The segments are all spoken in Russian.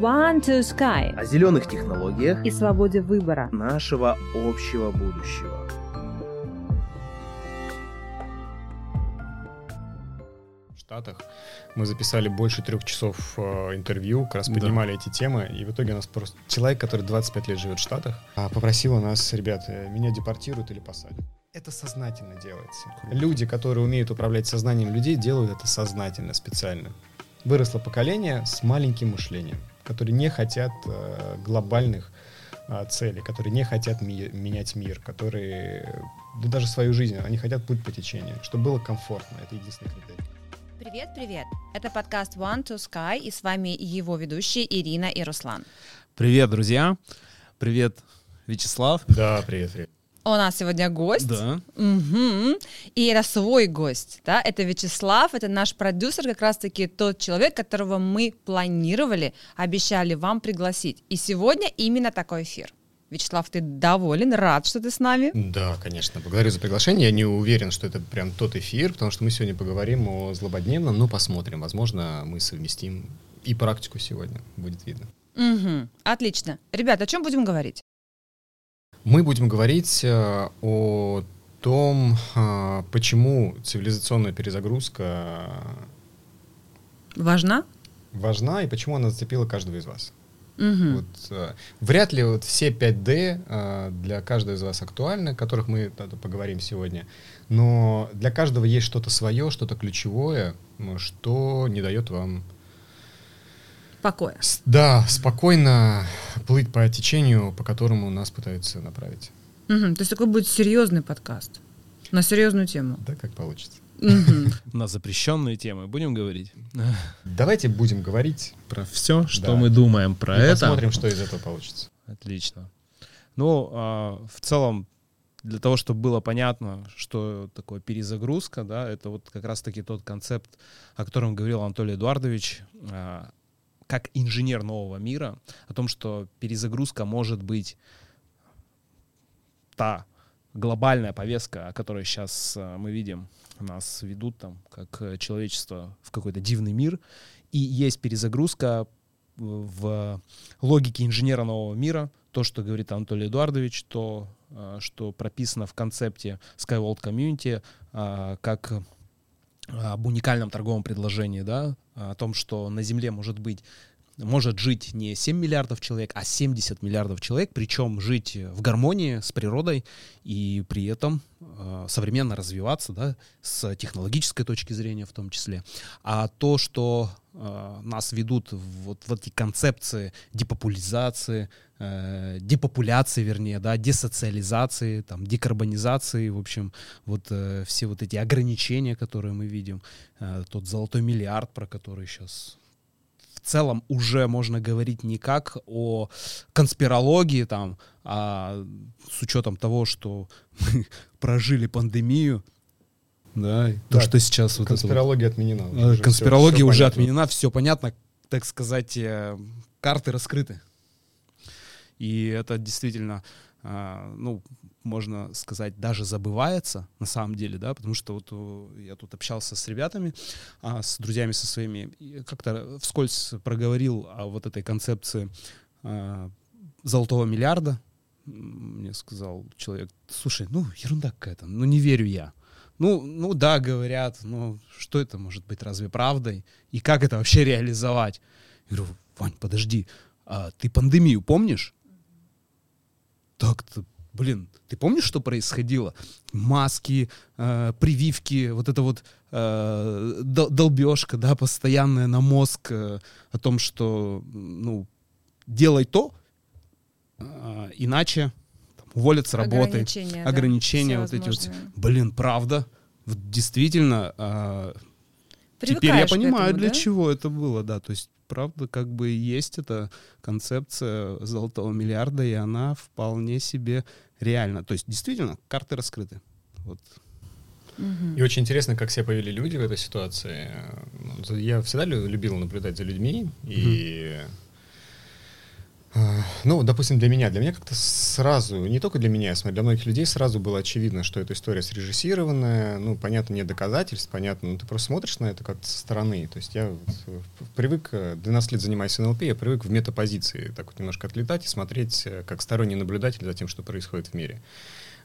One to Sky о зеленых технологиях и свободе выбора. нашего общего будущего. В Штатах мы записали больше трех часов э, интервью, как раз Да. поднимали эти темы, и в итоге у нас просто человек, который 25 лет живет в Штатах, а, попросил у нас, ребята, меня депортируют или посадят. Это сознательно делается. Люди, которые умеют управлять сознанием людей, делают это сознательно, специально. Выросло поколение с маленьким мышлением, которые не хотят э, глобальных э, целей, которые не хотят ми- менять мир, которые, да даже свою жизнь, они хотят путь по течению, чтобы было комфортно. Это единственный критерий. Привет, привет! Это подкаст One to Sky, и с вами его ведущие Ирина и Руслан. Привет, друзья. Привет, Вячеслав. Да, привет, привет. У нас сегодня гость. Да. Мгм. И это свой гость, да, это Вячеслав, это наш продюсер, как раз-таки тот человек, которого мы планировали, обещали вам пригласить. И сегодня именно такой эфир. Вячеслав, ты доволен, рад, что ты с нами? Да, конечно. Благодарю за приглашение. Я не уверен, что это прям тот эфир, потому что мы сегодня поговорим о злободневном, но посмотрим. Возможно, мы совместим и практику сегодня. Будет видно. Мгм. Отлично. Ребята, о чем будем говорить? Мы будем говорить э, о том, э, почему цивилизационная перезагрузка Важна? важна и почему она зацепила каждого из вас. Мгм. Вот, э, вряд ли вот все 5D э, для каждого из вас актуальны, о которых мы тогда поговорим сегодня. Но для каждого есть что-то свое, что-то ключевое, что не дает вам Покоя. с- да, спокойно плыть по течению, по которому нас пытаются направить. Мгм. То есть такой будет серьезный подкаст на серьезную тему. Да, как получится. На запрещенные темы будем говорить Давайте будем говорить про все, что Да. мы думаем про и это. посмотрим, что из этого получится. Отлично. Ну, а, в целом, для того, чтобы было понятно, что такое перезагрузка, да, это вот как раз-таки тот концепт, о котором говорил Анатолий Эдуардович, а, как инженер нового мира, о том, что перезагрузка может быть та глобальная повестка, о которой сейчас мы видим, нас ведут там, как э, человечество в какой-то дивный мир, и есть перезагрузка в логике инженера нового мира, то, что говорит Анатолий Эдуардович, то, э, что прописано в концепте Skyworld Community, э, как э, об уникальном торговом предложении, да, о том, что на Земле может быть может жить не 7 миллиардов человек, а 70 миллиардов человек, причем жить в гармонии с природой и при этом э, современно развиваться, да, с технологической точки зрения в том числе. А то, что э, нас ведут вот в эти концепции депопуляризации, э, депопуляции, вернее, да, десоциализации, там, декарбонизации, в общем, вот э, все вот эти ограничения, которые мы видим, э, тот золотой миллиард, про который сейчас в целом уже можно говорить не как о конспирологии там, а с учетом того, что мы прожили пандемию, да, и то, Да, что сейчас вот это Конспирология отменена. уже, всё- Конспирология всё уже понятно. отменена, все понятно, так сказать, э, карты раскрыты. И это действительно, а, ну, можно сказать, даже забывается на самом деле, да, потому что вот я тут общался с ребятами, а, с друзьями со своими, как-то вскользь проговорил о вот этой концепции а, золотого миллиарда. Мне сказал человек, слушай, ну, ерунда какая-то, ну, не верю я. Ну, ну да, говорят, но что это может быть разве правдой? И как это вообще реализовать? Я говорю, Вань, подожди, а ты пандемию помнишь? Так-то, блин, ты помнишь, что происходило? Маски, э, прививки, вот это вот э, дол- долбежка, да, постоянная на мозг э, о том, что, ну, делай то, э, иначе там, уволят с работы Ограничения, да, ограничения вот эти вот. Блин, правда. Вот действительно, а, теперь я понимаю, этому, для да? чего это было, да. То есть, правда, как бы есть эта концепция золотого миллиарда, и она вполне себе реальна. То есть, действительно, карты раскрыты. Вот. И очень интересно, как себя повели люди в этой ситуации. Ну, Я всегда лю- любил наблюдать за людьми, и э, ну, допустим, для меня, для меня как-то сразу, не только для меня, смотрю, для многих людей сразу было очевидно, что эта история срежиссированная, ну, понятно, нет доказательств, понятно, но ты просто смотришь на это как-то со стороны. То есть я вот привык, 12 лет занимаюсь НЛП, я привык в метапозиции так вот немножко отлетать и смотреть как сторонний наблюдатель за тем, что происходит в мире.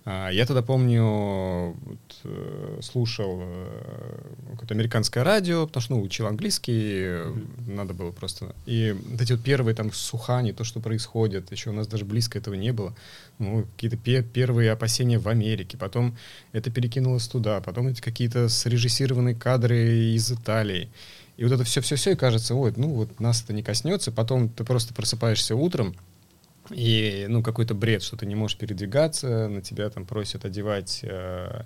А, я тогда помню, вот, э, слушал э, какое-то американское радио, потому что ну, учил английский, mm-hmm. надо было просто. И вот эти вот первые там сухани, то, что происходит, еще у нас даже близко этого не было. Ну, какие-то пе- первые опасения в Америке, потом это перекинулось туда, потом эти какие-то срежиссированные кадры из Италии. И вот это все-все-все, и кажется, ой, ну вот нас это не коснется, потом ты просто просыпаешься утром, и, ну, какой-то бред, что ты не можешь передвигаться, на тебя там просят одевать э,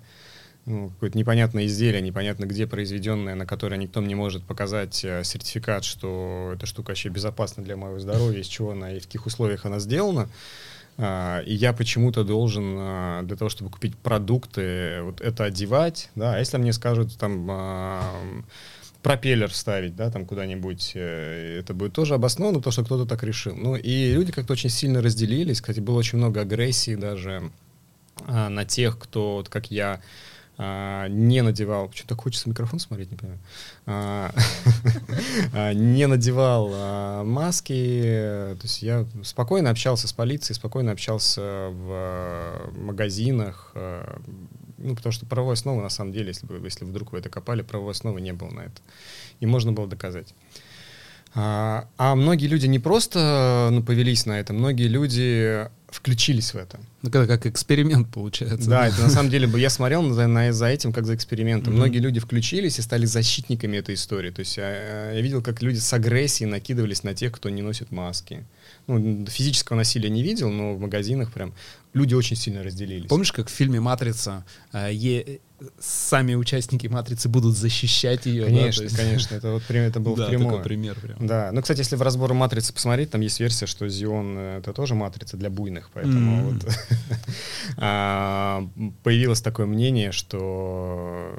ну, какое-то непонятное изделие, непонятно где произведенное, на которое никто не может показать э, сертификат, что эта штука вообще безопасна для моего здоровья, из чего она и в каких условиях она сделана. Uh, и я почему-то должен uh, для того, чтобы купить продукты, вот это одевать, да, а если мне скажут там uh, пропеллер ставить, да, там куда-нибудь, э, это будет тоже обосновано, потому что кто-то так решил. Ну, и люди как-то очень сильно разделились, кстати, было очень много агрессии даже а, на тех, кто, вот как я, а, не надевал, почему так хочется микрофон смотреть, не понимаю, а, а не надевал а, маски, то есть я спокойно общался с полицией, спокойно общался в магазинах, ну, потому что правовой основы, на самом деле, если, бы, если вдруг вы это копали, правовой основы не было на это. И можно было доказать. А, а многие люди не просто ну, повелись на это, многие люди включились в это. Ну, это как эксперимент получается. Да, это на самом деле бы я смотрел за, на, за этим как за экспериментом. Mm-hmm. Многие люди включились и стали защитниками этой истории. То есть я, я видел, как люди с агрессией накидывались на тех, кто не носит маски. Ну, физического насилия не видел, но в магазинах прям люди очень сильно разделились. Помнишь, как в фильме «Матрица» э, е... сами участники «Матрицы» будут защищать ее? Конечно, да? есть... конечно. Это, вот, это был да, прямой. такой пример. Прям. Да. Ну, кстати, если в разбор «Матрицы» посмотреть, там есть версия, что Зион — это тоже «Матрица» для буйных, поэтому mm-hmm. вот а, появилось такое мнение, что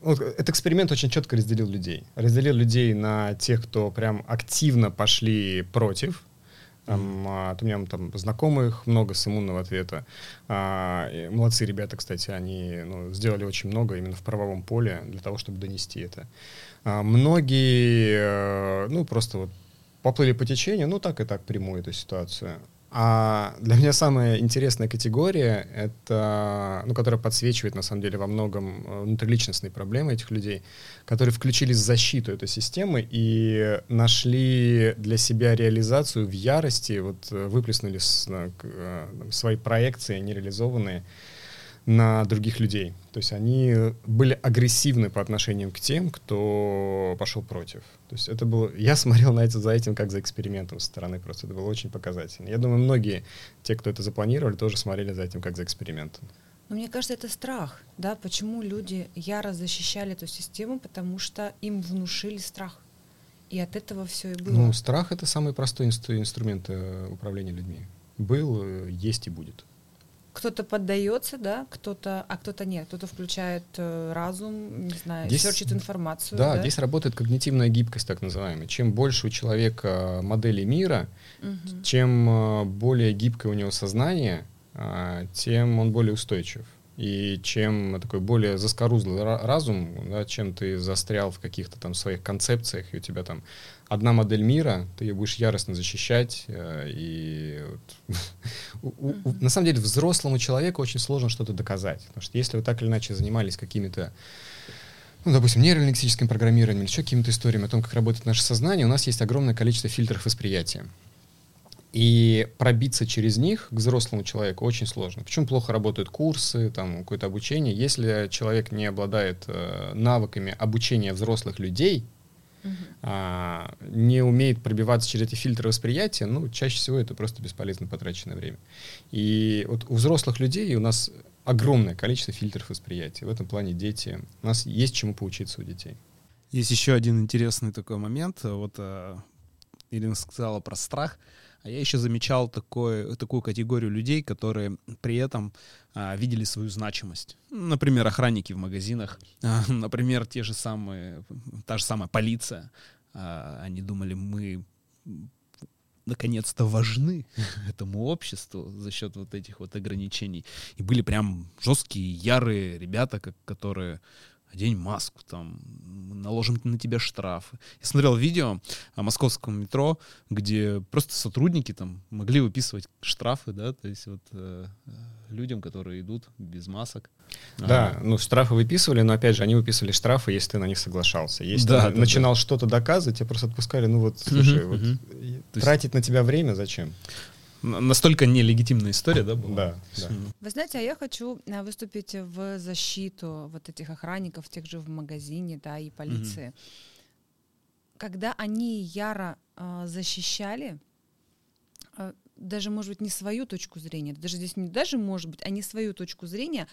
вот этот эксперимент очень четко разделил людей. Разделил людей на тех, кто прям активно пошли против, там, а, у меня там знакомых много с иммунного ответа. А, молодцы ребята, кстати, они ну, сделали очень много именно в правовом поле для того, чтобы донести это. А, многие, э, ну, просто вот поплыли по течению, ну, так и так приму эту ситуацию. А для меня самая интересная категория, это, ну, которая подсвечивает, на самом деле, во многом э, внутриличностные проблемы этих людей, которые включились в защиту этой системы и нашли для себя реализацию в ярости, вот э, выплеснули с, на, э, свои проекции нереализованные, на других людей. То есть они были агрессивны по отношению к тем, кто пошел против. То есть это было... Я смотрел на это за этим как за экспериментом со стороны, просто это было очень показательно. Я думаю, многие, те, кто это запланировали, тоже смотрели за этим как за экспериментом. Но мне кажется, это страх, да, почему люди яро защищали эту систему, потому что им внушили страх. И от этого все и было. Ну, страх — это самый простой инстру- инструмент э, управления людьми. Был, э, есть и будет кто-то поддается, да, кто-то, а кто-то нет, кто-то включает э, разум, не знаю, здесь, серчит информацию. Да, да, здесь работает когнитивная гибкость, так называемая. Чем больше у человека модели мира, угу. чем э, более гибкое у него сознание, э, тем он более устойчив. И чем такой более заскорузлый разум, да, чем ты застрял в каких-то там своих концепциях, и у тебя там одна модель мира, ты ее будешь яростно защищать. Э, и вот, на самом деле взрослому человеку очень сложно что-то доказать. Потому что если вы так или иначе занимались какими-то ну, допустим, нейролингвистическим программированием или еще какими-то историями о том, как работает наше сознание, у нас есть огромное количество фильтров восприятия. И пробиться через них к взрослому человеку очень сложно. Почему плохо работают курсы, там, какое-то обучение? Если человек не обладает э, навыками обучения взрослых людей, а, не умеет пробиваться через эти фильтры восприятия, ну, чаще всего это просто бесполезно потраченное время. И вот у взрослых людей у нас огромное количество фильтров восприятия. В этом плане дети, у нас есть чему поучиться у детей. Есть еще один интересный такой момент. Вот э, Ирина сказала про страх. А я еще замечал такой, такую категорию людей, которые при этом а, видели свою значимость. Например, охранники в магазинах, а, например, те же самые, та же самая полиция. А, они думали, мы наконец-то важны этому обществу за счет вот этих вот ограничений. И были прям жесткие, ярые ребята, как, которые одень маску, там, наложим на тебя штрафы. Я смотрел видео о московском метро, где просто сотрудники там могли выписывать штрафы, да, то есть вот э, людям, которые идут без масок. Да, а, ну штрафы выписывали, но опять же, они выписывали штрафы, если ты на них соглашался. Если да, ты да, начинал да. что-то доказывать, тебя просто отпускали, ну вот, слушай, Мгм, вот и тратить на тебя время зачем? Настолько нелегитимная история, да, была? Да. Вы знаете, а я хочу э, выступить в защиту вот этих охранников, тех же в магазине, да, и полиции. Когда они яро э, защищали, э, даже, может быть, не свою точку зрения, даже здесь не даже, может быть, а не свою точку зрения,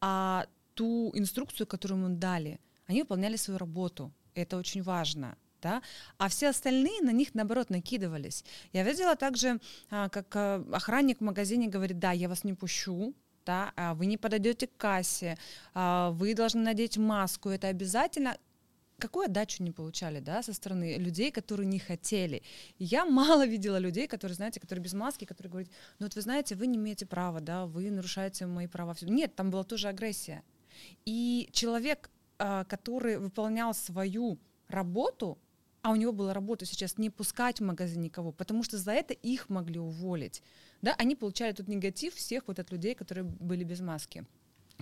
а ту инструкцию, которую им дали, они выполняли свою работу. Это очень важно. Да? А все остальные на них, наоборот, накидывались. Я видела также, а, как а, охранник в магазине говорит, да, я вас не пущу, да, а вы не подойдете к кассе, а, вы должны надеть маску, это обязательно. Какую отдачу не получали, да, со стороны людей, которые не хотели. Я мало видела людей, которые, знаете, которые без маски, которые говорят, ну вот вы знаете, вы не имеете права, да, вы нарушаете мои права. Всё». Нет, там была тоже агрессия. И человек, который выполнял свою работу, а у него была работа сейчас не пускать в магазин никого, потому что за это их могли уволить. Да, они получали тут негатив всех вот от людей, которые были без маски.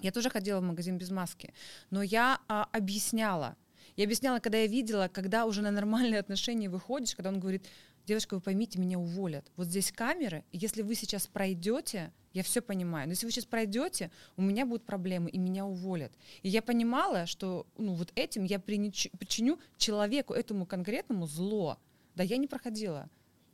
Я тоже ходила в магазин без маски, но я а, объясняла. Я объясняла, когда я видела, когда уже на нормальные отношения выходишь, когда он говорит, девушка, вы поймите, меня уволят. Вот здесь камеры, и если вы сейчас пройдете, я все понимаю, но если вы сейчас пройдете, у меня будут проблемы, и меня уволят. И я понимала, что ну, вот этим я причиню человеку, этому конкретному зло. Да, я не проходила.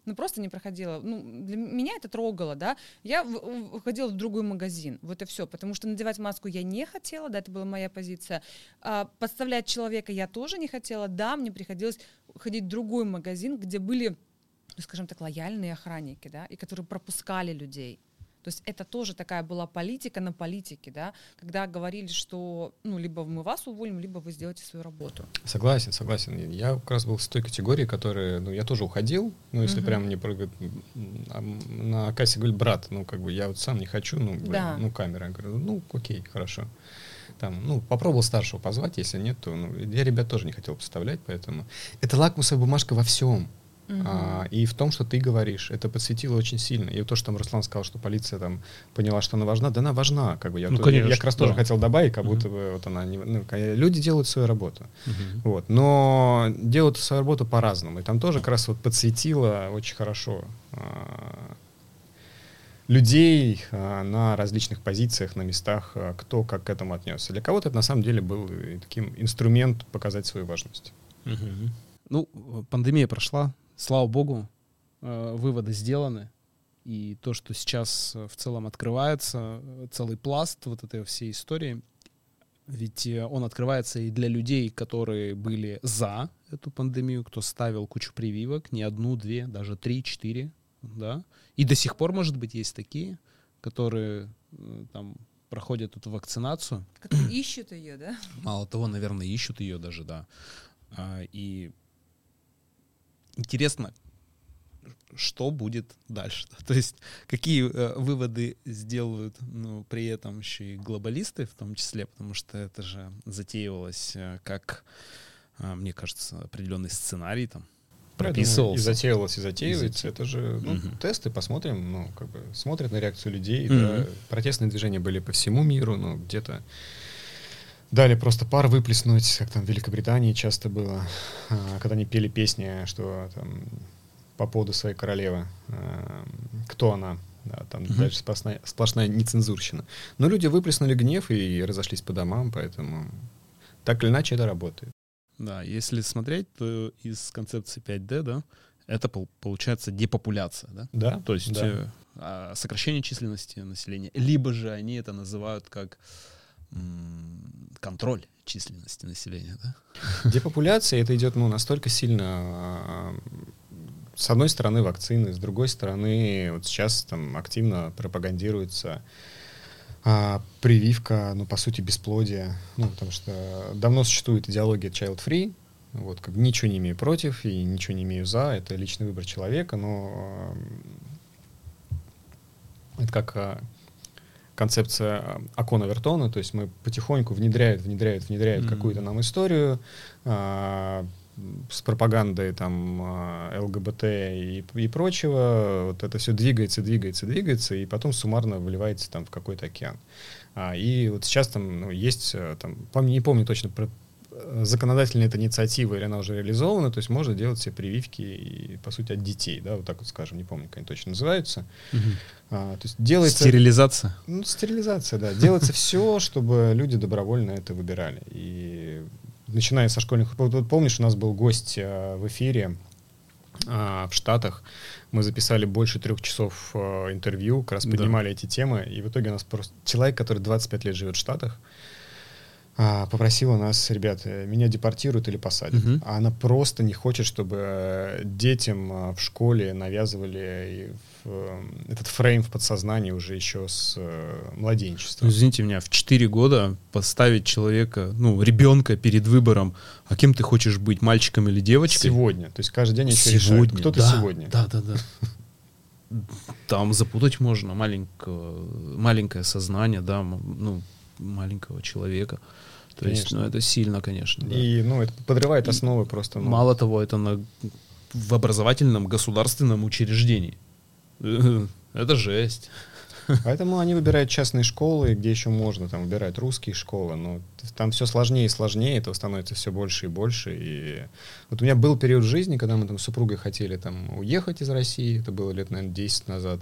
Ну, просто не проходила. Ну, для меня это трогало, да. Я в- в- ходила в другой магазин, вот и все. Потому что надевать маску я не хотела, да, это была моя позиция. А, подставлять человека я тоже не хотела, да, мне приходилось ходить в другой магазин, где были, ну, скажем так, лояльные охранники, да, и которые пропускали людей. То есть это тоже такая была политика на политике, да, когда говорили, что ну, либо мы вас уволим, либо вы сделаете свою работу. Согласен, согласен. Я как раз был с той категории, которая, ну, я тоже уходил, ну, если Мгм. прям не прыгает, а на кассе говорит, брат, ну, как бы, я вот сам не хочу, ну, блин, Да. ну, камера. Я говорю, ну, окей, хорошо. Там, ну, попробовал старшего позвать, если нет, то, ну, я ребят тоже не хотел поставлять, поэтому. Это лакмусовая бумажка во всем. А, и в том, что ты говоришь, это подсветило очень сильно. И то, что там Руслан сказал, что полиция там поняла, что она важна, да она важна. Как бы я, Ну, то- конечно, я как раз тоже да. хотел добавить, как Мгм. будто бы вот она не, ну, люди делают свою работу. Мгм. Вот. Но делают свою работу по-разному. И там тоже как раз вот подсветило очень хорошо а, людей а, на различных позициях, на местах, а, кто как к этому отнесся. Для кого-то это на самом деле был таким инструмент показать свою важность. Мгм. Ну, пандемия прошла, слава богу, э, выводы сделаны. И то, что сейчас э, в целом открывается, э, целый пласт вот этой всей истории, ведь он открывается и для людей, которые были за эту пандемию, кто ставил кучу прививок, не одну, две, даже три, четыре, да. И до сих пор, может быть, есть такие, которые там проходят эту вакцинацию, Которые ищут ее, да? Мало того, наверное, ищут ее даже, да. А, и интересно, что будет дальше. То есть какие э, выводы сделают ну, при этом еще и глобалисты в том числе, потому что это же затеивалось э, как, а, мне кажется, определенный сценарий там И прописывался. затеялось, и затеивается. И затеялось. Это же ну, Мгм. тесты, посмотрим, ну, как бы смотрят на реакцию людей. Мгм. да. Протестные движения были по всему миру, ну, где-то дали просто пар выплеснуть, как там в Великобритании часто было, а, когда они пели песни, что там по поводу своей королевы, а, кто она, да, там Мгм. дальше сплошная, сплошная нецензурщина. Но люди выплеснули гнев и разошлись по домам, поэтому так или иначе это работает. Да, если смотреть, то из концепции 5D, да, это пол- получается депопуляция, да? Да, То есть да. э, а, сокращение численности населения. Либо же они это называют как контроль численности населения. Да? Депопуляция это идет ну, настолько сильно. а, С одной стороны вакцины, с другой стороны вот сейчас там активно пропагандируется а, прививка, ну по сути бесплодия, ну потому что давно существует идеология child free, Вот, как ничего не имею против и ничего не имею за, это личный выбор человека, но э, это как э, концепция Акона Вертона, то есть мы потихоньку внедряют, внедряют, внедряют mm-hmm. какую-то нам историю э, с пропагандой там э, ЛГБТ и, и прочего, вот это все двигается, двигается, двигается, и потом суммарно выливается там в какой-то океан. А, и вот сейчас там ну, есть, э, там, не помню точно про законодательная эта инициатива, или она уже реализована, то есть можно делать себе прививки, и, по сути, от детей, да, вот так вот скажем, не помню, как они точно называются. Угу. А, то есть делается... Стерилизация? Ну, стерилизация, да. Делается все, чтобы люди добровольно это выбирали. И начиная со школьных... Вот, помнишь, у нас был гость а, в эфире а, в Штатах, мы записали больше трех часов а, интервью, как раз поднимали да. эти темы, и в итоге у нас просто человек, который 25 лет живет в Штатах, попросила нас, ребята, меня депортируют или посадят. Угу. А она просто не хочет, чтобы детям а, в школе навязывали э, этот фрейм в подсознании уже еще с э, младенчества. Ну, извините меня, в 4 года поставить человека, ну, ребенка перед выбором, а кем ты хочешь быть, мальчиком или девочкой? Сегодня. То есть каждый день еще сегодня, решают, кто да, ты сегодня. Да, да, да. Там запутать можно маленькое, маленькое сознание, да, ну, маленького человека. То конечно. есть, ну, это сильно, конечно. Да. И, ну, это подрывает основы просто. Ну. Мало того, это на, в образовательном государственном учреждении. Это жесть. Поэтому они выбирают частные школы, где еще можно там выбирать русские школы, но там все сложнее и сложнее, этого становится все больше и больше. И вот у меня был период жизни, когда мы там с супругой хотели там уехать из России, это было лет, наверное, 10 назад.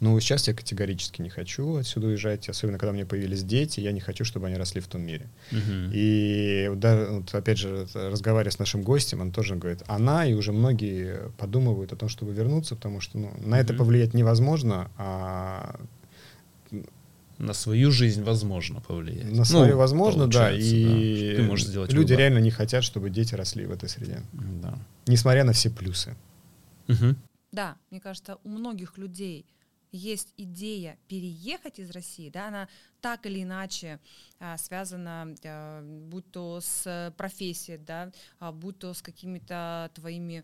Но сейчас я категорически не хочу отсюда уезжать, особенно когда у меня появились дети, я не хочу, чтобы они росли в том мире. Uh-huh. И да, вот, опять же, разговаривая с нашим гостем, он тоже говорит, она и уже многие подумывают о том, чтобы вернуться, потому что ну, на uh-huh. это повлиять невозможно, а на свою жизнь возможно повлиять. На свою ну, возможно, да. И да, ты можешь сделать люди выбор. реально не хотят, чтобы дети росли в этой среде. Да. Несмотря на все плюсы. Угу. Да, мне кажется, у многих людей есть идея переехать из России, да, она так или иначе а, связана, а, будь то с профессией, да, а, будь то с какими-то твоими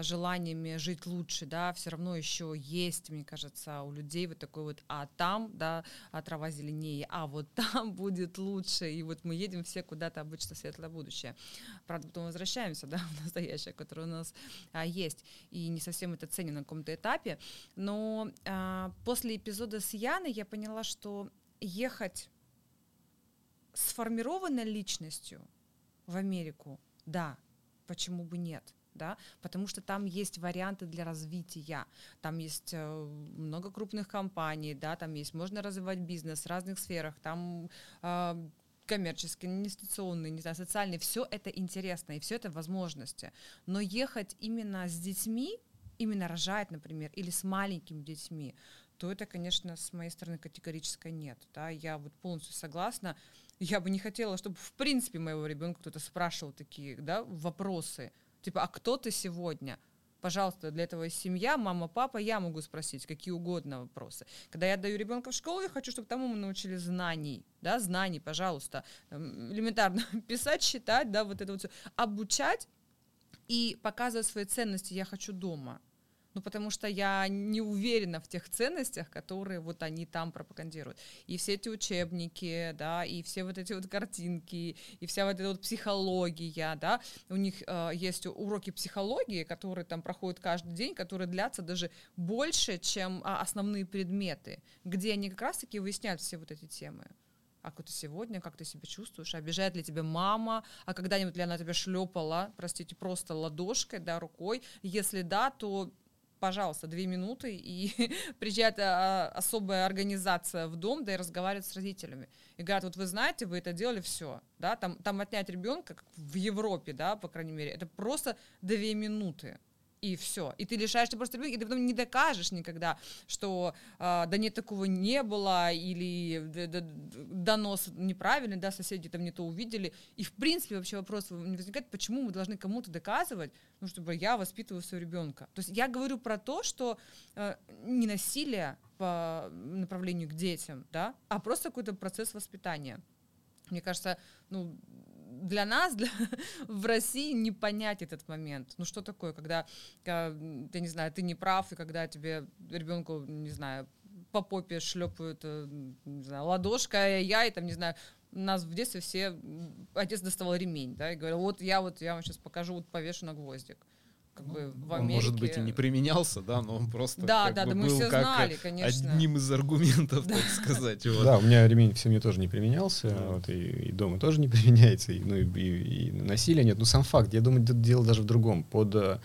желаниями жить лучше, да, все равно еще есть, мне кажется, у людей вот такой вот, а там, да, трава зеленее, а вот там будет лучше, и вот мы едем все куда-то обычно светлое будущее. Правда, потом возвращаемся, да, в настоящее, которое у нас есть, и не совсем это ценим на каком-то этапе, но после эпизода с Яной я поняла, что ехать сформированной личностью в Америку, да, почему бы нет? да, потому что там есть варианты для развития, там есть э, много крупных компаний, да, там есть, можно развивать бизнес в разных сферах, там э, коммерческий, инвестиционный, не знаю, социальный, все это интересно, и все это возможности. Но ехать именно с детьми, именно рожать, например, или с маленькими детьми, то это, конечно, с моей стороны категорически нет. Да? Я вот полностью согласна. Я бы не хотела, чтобы, в принципе, моего ребенка кто-то спрашивал такие да, вопросы. Типа, а кто ты сегодня? Пожалуйста, для этого семья, мама, папа, я могу спросить какие угодно вопросы. Когда я даю ребенка в школу, я хочу, чтобы там ему научили знаний, да, знаний, пожалуйста, элементарно писать, считать, да, вот это вот все, обучать и показывать свои ценности я хочу дома. Ну, потому что я не уверена в тех ценностях, которые вот они там пропагандируют. И все эти учебники, да, и все вот эти вот картинки, и вся вот эта вот психология, да, у них э, есть уроки психологии, которые там проходят каждый день, которые длятся даже больше, чем а, основные предметы, где они как раз-таки выясняют все вот эти темы. А как ты сегодня, как ты себя чувствуешь, обижает ли тебя мама, а когда-нибудь ли она тебя шлепала, простите, просто ладошкой, да, рукой, если да, то пожалуйста, две минуты, и приезжает а, особая организация в дом, да и разговаривает с родителями. И говорят, вот вы знаете, вы это делали, все, да, там, там отнять ребенка, как в Европе, да, по крайней мере, это просто две минуты и все. И ты лишаешься просто ребенка, и ты потом не докажешь никогда, что э, да нет, такого не было, или донос неправильный, да, соседи там не то увидели. И в принципе вообще вопрос не возникает, почему мы должны кому-то доказывать, ну, чтобы я воспитываю своего ребенка. То есть я говорю про то, что э, не насилие по направлению к детям, да, а просто какой-то процесс воспитания. Мне кажется, ну, для нас, для, в России не понять этот момент. Ну что такое, когда, я не знаю, ты не прав, и когда тебе ребенку, не знаю, по попе шлепают, э, не знаю, ладошкой, я и там, не знаю, нас в детстве все, отец доставал ремень, да, и говорил, вот я вот, я вам сейчас покажу, вот повешу на гвоздик. Как бы в Он, Америке... может быть, и не применялся, да, но он просто Да, как да, бы да, мы был все как знали, конечно. одним из аргументов, так сказать. вот. Да, у меня ремень в семье тоже не применялся, вот, и, и дома тоже не применяется, и, ну, и, и- и насилия нет. Но сам факт, я думаю, дело даже в другом. Под э,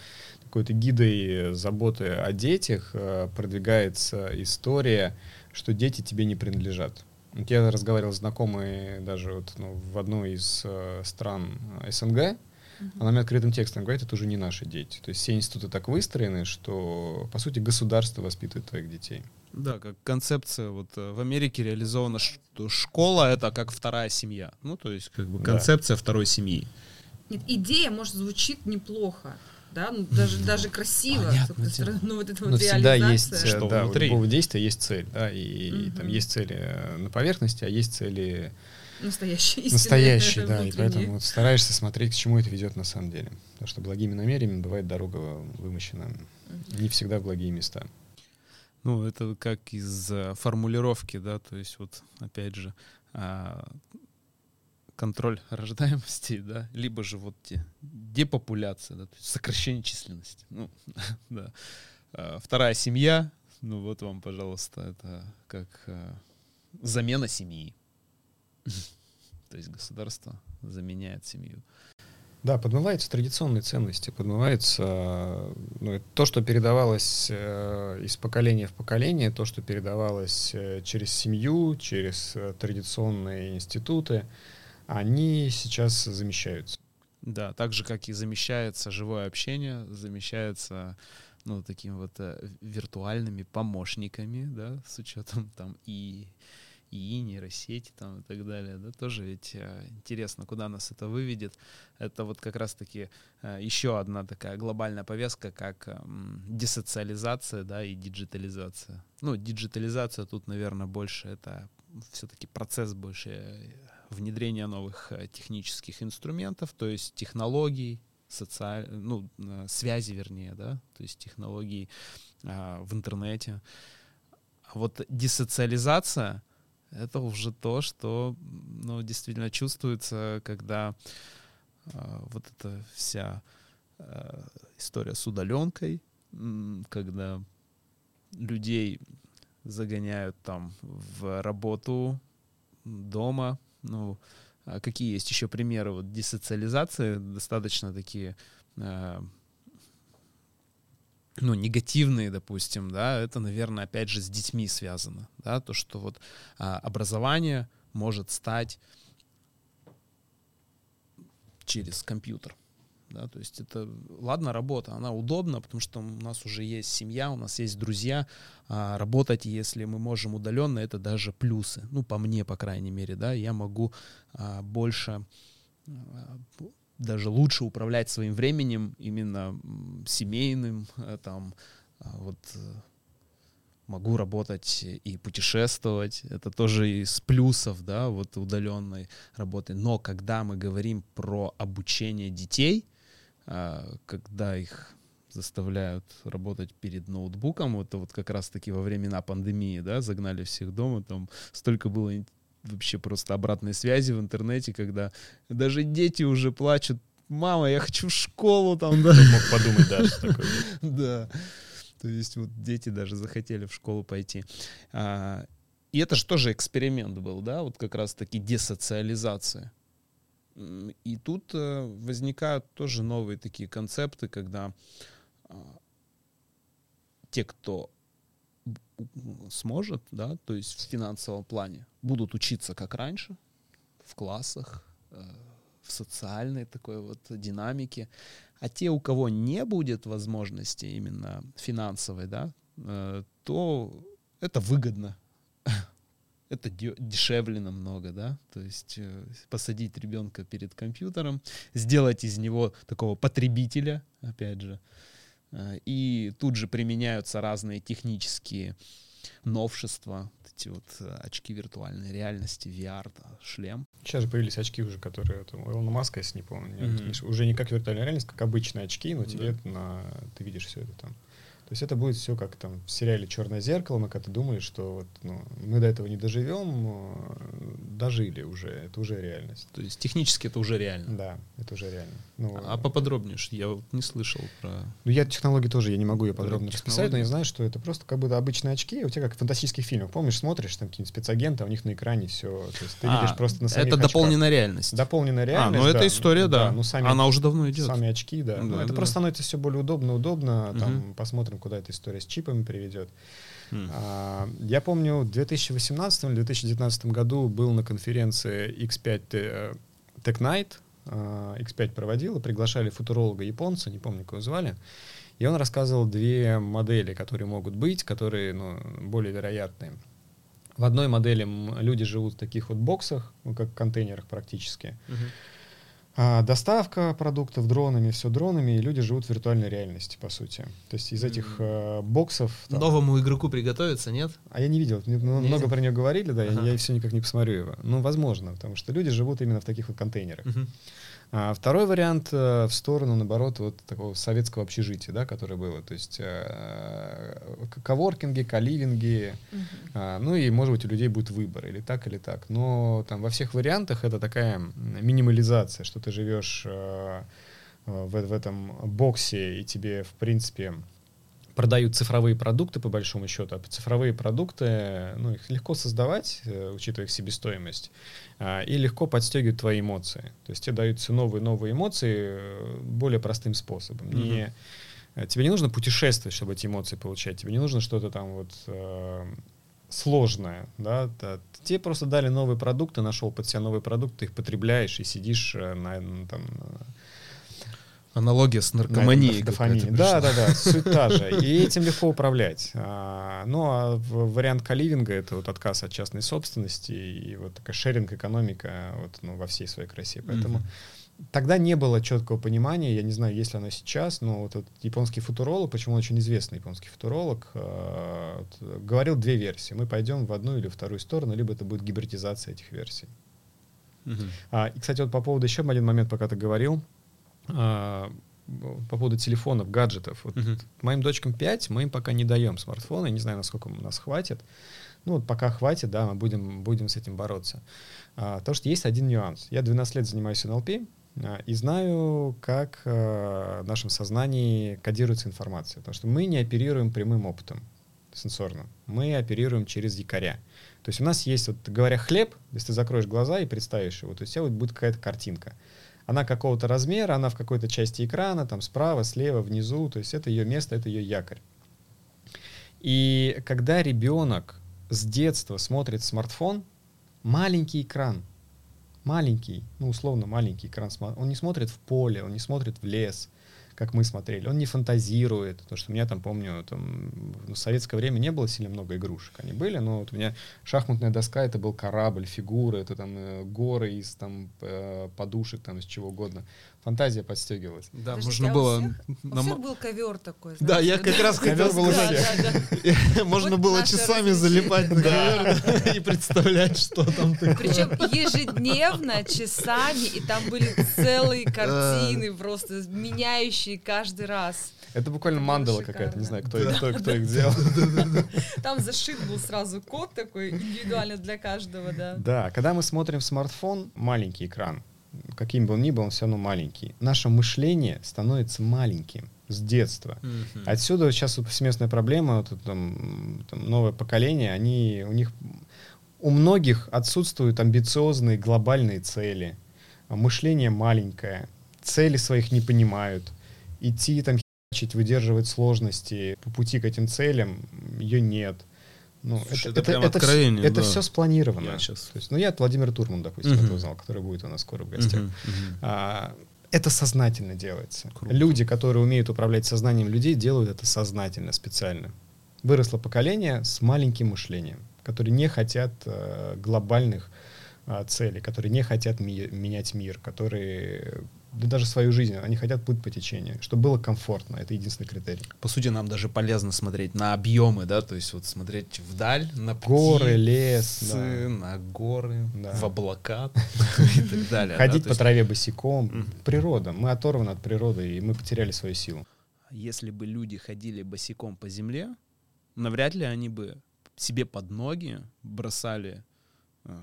какой-то гидой заботы о детях э, продвигается история, что дети тебе не принадлежат. Вот я разговаривал с знакомой даже вот, ну, в одной из э, стран э, СНГ, она мне открытым текстом говорит, это уже не наши дети. То есть все институты так выстроены, что, по сути, государство воспитывает твоих детей. Да, как концепция вот э, в Америке реализована, что школа это как вторая семья. Ну, то есть как бы Да. концепция второй семьи. Нет, идея, может, звучит неплохо, да, ну, даже, даже красиво, Понятное с одной дело. стороны, но вот это Но вот всегда есть, реализация. э, Что да, у внутри. любого действия есть цель, да, и, Мгм. там есть цели э, на поверхности, а есть цели Настоящие, истинные, настоящие, да, и поэтому вот стараешься смотреть, к чему это ведет на самом деле. Потому что благими намерениями бывает дорога вымощена не всегда в благие места. Ну, это как из э, формулировки, да, то есть вот, опять же, а, контроль рождаемости, да, либо же вот те, депопуляция, да, то есть сокращение численности. Ну, да. А, Вторая семья, ну вот вам, пожалуйста, это как а, замена семьи. То есть государство заменяет семью. Да, подмываются традиционные ценности, подмываются э, ну, то, что передавалось э, из поколения в поколение, то, что передавалось э, через семью, через традиционные институты, они сейчас замещаются. Да, так же, как и замещается живое общение, замещается ну, такими вот виртуальными помощниками, да, с учетом там и и нейросети там и так далее, да, тоже ведь э, интересно, куда нас это выведет. Это вот как раз-таки э, еще одна такая глобальная повестка, как десоциализация, да, и диджитализация. Ну, диджитализация тут, наверное, больше это все-таки процесс больше э, внедрения новых технических инструментов, то есть технологий, социаль... ну, связи, вернее, да, то есть технологий а, в интернете. А вот десоциализация — это уже то, что ну, действительно чувствуется, когда а, вот эта вся а, история с удаленкой, когда людей загоняют там в работу дома. Ну, а какие есть еще примеры вот десоциализации, достаточно такие э, ну, негативные, допустим, да, это, наверное, опять же с детьми связано, да, то, что вот а, образование может стать через компьютер, да, то есть это, ладно, работа, она удобна, потому что у нас уже есть семья, у нас есть друзья, а работать, если мы можем удаленно, это даже плюсы, ну, по мне, по крайней мере, да, я могу а, больше а, даже лучше управлять своим временем, именно семейным, э, там, а, вот э, могу работать и путешествовать, это тоже из плюсов, да, вот удаленной работы. Но когда мы говорим про обучение детей, а, когда их заставляют работать перед ноутбуком, это вот как раз-таки во времена пандемии, да, загнали всех дома, там столько было вообще просто обратной связи в интернете, когда даже дети уже плачут, мама, я хочу в школу там, да. Мог подумать, да, что такое. Да. То есть вот дети даже захотели в школу пойти. А, и это же тоже эксперимент был, да, вот как раз-таки десоциализация. И тут э, возникают тоже новые такие концепты, когда а, те, кто сможет, да, то есть в финансовом плане, будут учиться как раньше, в классах, э, в социальной такой вот динамике, а те, у кого не будет возможности именно финансовой, да, э, то это выгодно. Это дешевле намного, да, то есть э, посадить ребенка перед компьютером, сделать из него такого потребителя, опять же, и тут же применяются разные технические новшества, эти вот э, очки виртуальной реальности, VR, да, шлем. Сейчас же появились очки уже, которые это, у Илона Маска, если не помню, нет. Миш, уже не как виртуальная реальность, как обычные очки, но Да. тебе на, ты видишь все это там. То есть это будет все как там в сериале Черное зеркало. Мы как-то думали, что вот, ну, мы до этого не доживем, э, дожили уже, это уже реальность. То есть технически это уже реально. Да, это уже реально. Ну, А поподробнее, что я вот не слышал про... Ну, я технологии тоже, я не могу ее подробно технологии. расписать, но я знаю, что это просто как будто обычные очки, у тебя как в фантастических фильмах. Помнишь, смотришь, там какие-нибудь спецагенты, а у них на экране все, то есть ты А, видишь просто на самих Это очках. дополненная реальность. Дополненная а, реальность, ну это да. история, да. ну, сами, Она уже давно идет. сами очки, да. Ну, Да, это да. просто становится все более удобно, удобно. Там Мгм. посмотрим, куда эта история с чипами приведет. М. А, я помню, в 2018 или 2019 году был на конференции X5 Te- Tech Night. А, X5 проводил, и приглашали футуролога японца, не помню, кого звали. И он рассказывал две модели, которые могут быть, которые ну, более вероятные. В одной модели люди живут в таких вот боксах, ну, как контейнерах практически. Мгм. А, доставка продуктов дронами, все дронами, и люди живут в виртуальной реальности, по сути. То есть из этих э, боксов... там- Новому игроку приготовиться, нет? а я не видел, Не много про нее говорили, да, Ага. я, все никак не посмотрю его. Ну, возможно, потому что люди живут именно в таких вот контейнерах. Мгм. А второй вариант э, в сторону, наоборот, вот такого советского общежития, да, которое было. То есть э, коворкинги, каливинги, Мгм. а, ну и, может быть, у людей будет выбор, или так, или так. Но там во всех вариантах это такая минимализация, что ты живешь э, э, в, в этом боксе, и тебе, в принципе, продают цифровые продукты, по большому счету. А цифровые продукты, ну, их легко создавать, э, учитывая их себестоимость, а, и легко подстегивают твои эмоции. То есть тебе даются новые-новые эмоции э, более простым способом. Не, э, тебе не нужно путешествовать, чтобы эти эмоции получать. Тебе не нужно что-то там вот э, сложное, да, да. Тебе просто дали новый продукт, ты нашел под себя новый продукт, ты их потребляешь и сидишь на, на, там, Аналогия с наркоманией. доф- дофамине. какая-то Да, да, да, суть та же. И этим легко управлять. А, ну, а вариант каливинга — это вот отказ от частной собственности и вот такая шеринг-экономика вот, ну, во всей своей красе. Поэтому Мгм. тогда не было четкого понимания, я не знаю, есть ли оно сейчас, но вот этот японский футуролог, почему он очень известный японский футуролог, вот, говорил две версии. Мы пойдем в одну или вторую сторону, либо это будет гибридизация этих версий. Мгм. А, и, кстати, вот по поводу еще один момент, пока ты говорил, а, по поводу телефонов, гаджетов. Вот Мгм. моим дочкам 5, мы им пока не даем смартфоны, не знаю, насколько нас хватит. Ну, вот пока хватит, да, мы будем, будем с этим бороться. А, потому что есть один нюанс. Я 12 лет занимаюсь НЛП, а, и знаю, как а, в нашем сознании кодируется информация. Потому что мы не оперируем прямым опытом сенсорным. Мы оперируем через якоря. То есть у нас есть, вот говоря хлеб, если ты закроешь глаза и представишь его, то у тебя вот будет какая-то картинка. Она какого-то размера, она в какой-то части экрана, там справа, слева, внизу, то есть это ее место, это ее якорь. И когда ребенок с детства смотрит смартфон, маленький экран, маленький, ну условно маленький экран, он не смотрит в поле, он не смотрит в лес, как мы смотрели, он не фантазирует, потому что у меня там, помню, там, в советское время не было сильно много игрушек, они были, но вот у меня шахматная доска, это был корабль, фигуры, это там э, горы из там э, подушек, там из чего угодно. Фантазия подстегивалась. Да, Подождите, можно а у было... У всех был ковер такой. Да, я как раз Ковер был у. Можно было часами залипать на ковер и представлять, что там такое. Причем ежедневно, часами, и там были целые картины, просто меняющие каждый раз. Это буквально мандала какая-то, не знаю, кто, кто, кто их делал. Там зашит был сразу код такой, индивидуально для каждого, да. Да, когда мы смотрим в смартфон, маленький экран, каким бы он ни был, он все равно маленький. Наше мышление становится маленьким с детства. Мгм. Отсюда сейчас вот повсеместная проблема, вот это там, там новое поколение, они, у них, у многих отсутствуют амбициозные глобальные цели, мышление маленькое, цели своих не понимают, идти там херачить, выдерживать сложности по пути к этим целям, ее нет. Ну, Слушай, это прям откровение, это да. все спланировано. Я щас- То есть, ну, я от Владимира Турман, допустим, Мгм. это узнал, который будет у нас скоро в гостях. Мгм, мгм. А, это сознательно делается. Круто. Люди, которые умеют управлять сознанием людей, делают это сознательно, специально. Выросло поколение с маленьким мышлением, которые не хотят э, глобальных э, целей, которые не хотят ми- менять мир, которые да даже свою жизнь, они хотят плыть по течению, чтобы было комфортно, это единственный критерий. По сути, нам даже полезно смотреть на объемы, да, то есть вот смотреть вдаль, на горы, лес, да. на горы, Да. в облака и так далее. да, Ходить по траве босиком, природа, мы оторваны от природы, и мы потеряли свою силу. Если бы люди ходили босиком по земле, навряд ли они бы себе под ноги бросали э,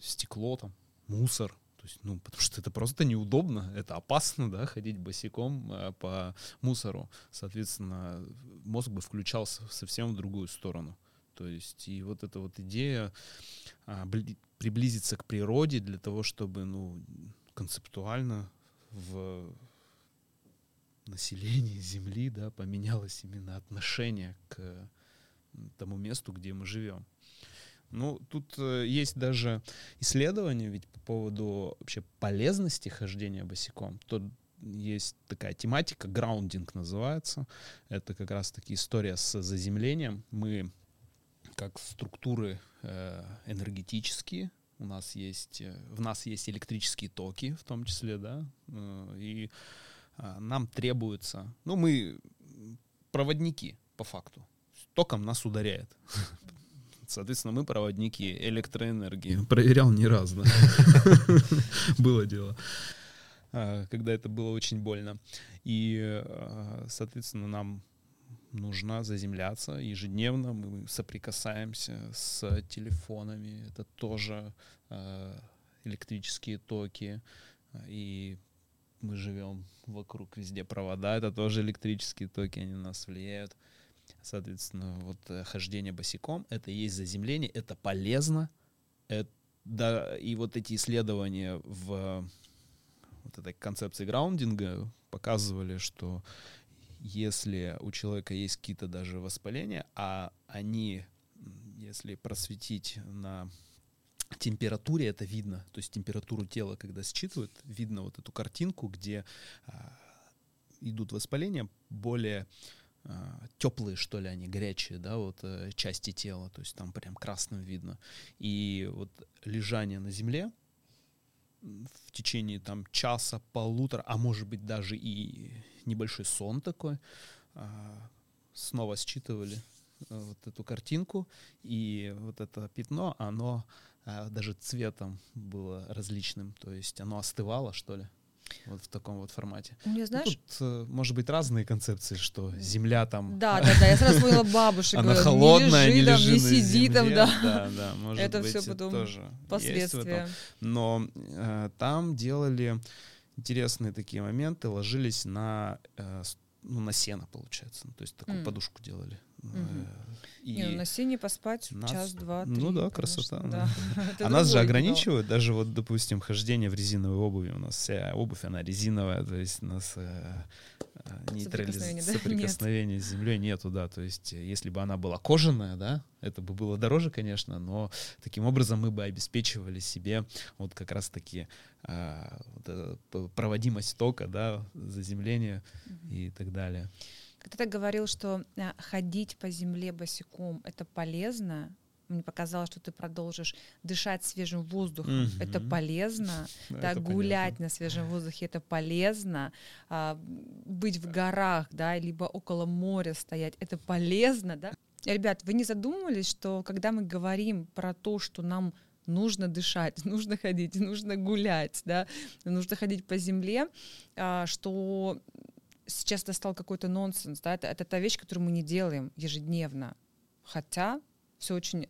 стекло, там, мусор. То есть, ну, потому что это просто неудобно, это опасно, да, ходить босиком э, по мусору. Соответственно, мозг бы включался совсем в другую сторону. То есть, и вот эта вот идея а, бли- приблизиться к природе для того, чтобы, ну, концептуально в населении Земли, да, поменялось именно отношение к тому месту, где мы живем. Ну, тут э, есть даже исследования ведь по поводу вообще полезности хождения босиком. Тут есть такая тематика, граундинг называется. Это как раз-таки история с заземлением. Мы как структуры э, энергетические, у нас есть, э, в нас есть электрические токи, в том числе, да, э, и а, нам требуется, ну, мы проводники по факту, током нас ударяет. Соответственно, мы проводники электроэнергии. Проверял не раз, да. Было дело. А, Когда это было очень больно. И, а, соответственно, нам нужно заземляться ежедневно. Мы соприкасаемся с телефонами. Это тоже а, электрические токи. И мы живем вокруг везде провода. Это тоже электрические токи, они на нас влияют. Соответственно, вот э, хождение босиком — это и есть заземление, это полезно. Это, да, и вот эти исследования в вот этой концепции граундинга показывали, что если у человека есть какие-то даже воспаления, а они, если просветить на температуре, это видно, то есть температуру тела, когда считывают, видно вот эту картинку, где а, идут воспаления более теплые, что ли, они горячие, да, вот э, части тела, то есть там прям красным видно. И вот лежание на земле в течение там часа, полутора, а может быть даже и небольшой сон такой, а, снова считывали э, вот эту картинку, и вот это пятно, оно а, даже цветом было различным, то есть оно остывало, что ли, вот в таком вот формате. Мне, Ну, знаешь, Тут, э, может быть, разные концепции, что Земля там... да, да, да, я сразу вспомнила бабушек. Она говорю, холодная, не не лежи там, не лежи сиди там, да. Да, да, может Это быть, всё потом тоже. Последствия. Но э, там делали интересные такие моменты, ложились на, э, ну, на сено, получается. Ну, то есть такую подушку делали. Э, И Не, ну, на сене поспать нас- час, два, ну да, конечно, красота, да. Это а нас же ограничивают, даже вот, допустим, хождение в резиновой обуви. У нас вся обувь, она резиновая, то есть у нас э, э, нейтрализ- Соприкосновения, да? соприкосновения с землей нету, да. То есть э, если бы она была кожаная, да, это бы было дороже, конечно, но таким образом мы бы обеспечивали себе вот как раз-таки а, вот п- проводимость тока, да, заземление и так далее. Когда ты говорил, что э, ходить по земле босиком это полезно, мне показалось, что ты продолжишь дышать свежим воздухом. Это Мгм. полезно. Ну, Да, это гулять понятно. на свежем воздухе это полезно. а, быть в горах, да, либо около моря стоять это полезно, да. Ребят, вы не задумывались, что когда мы говорим про то, что нам нужно дышать, нужно ходить, нужно гулять, да, нужно ходить по земле, а, что сейчас это стал какой-то нонсенс, да, это, это та вещь, которую мы не делаем ежедневно, хотя все очень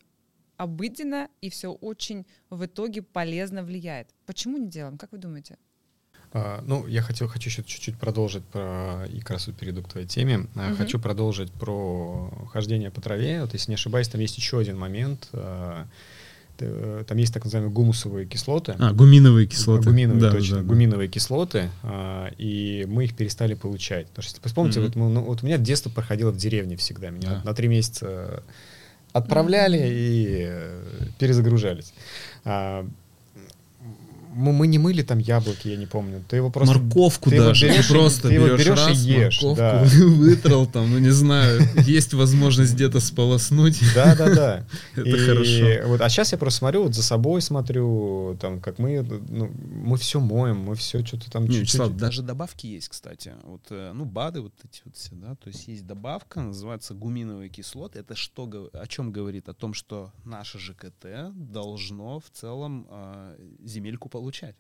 обыденно и все очень в итоге полезно влияет. Почему не делаем? Как вы думаете? А, ну, я хотел, хочу еще чуть-чуть продолжить про, и как раз вот перейду к твоей теме. А, Мгм. Хочу продолжить про хождение по траве. Вот, если не ошибаюсь, там есть еще один момент. Т- Там есть так называемые гумусовые кислоты. А, гуминовые Гуминовые, точно, гуминовые кислоты, а, и мы их перестали получать. Потому что, вспомните, Мгм. вот, мы- ну, вот у меня детство проходило в деревне всегда. Меня Да. на три месяца отправляли и э, перезагружались. А, мы, мы не мыли там яблоки, я не помню. Ты его просто... Морковку ты его даже. берешь ты и- просто ты его берешь, берешь и раз, ешь, морковку, да. вытрал там, ну не знаю, есть возможность где-то сполоснуть. Да, да, да. Это И хорошо. Вот, а сейчас я просто смотрю, вот за собой смотрю, там, как мы, ну, мы все моем, мы все что-то там Не, чуть-чуть. Вячеслав, даже добавки есть, кстати. Вот, э, ну, БАДы вот эти вот все, да, то есть есть добавка, называется гуминовые кислоты. Это что, о чем говорит? О том, что наше ЖКТ должно в целом э, земельку получать.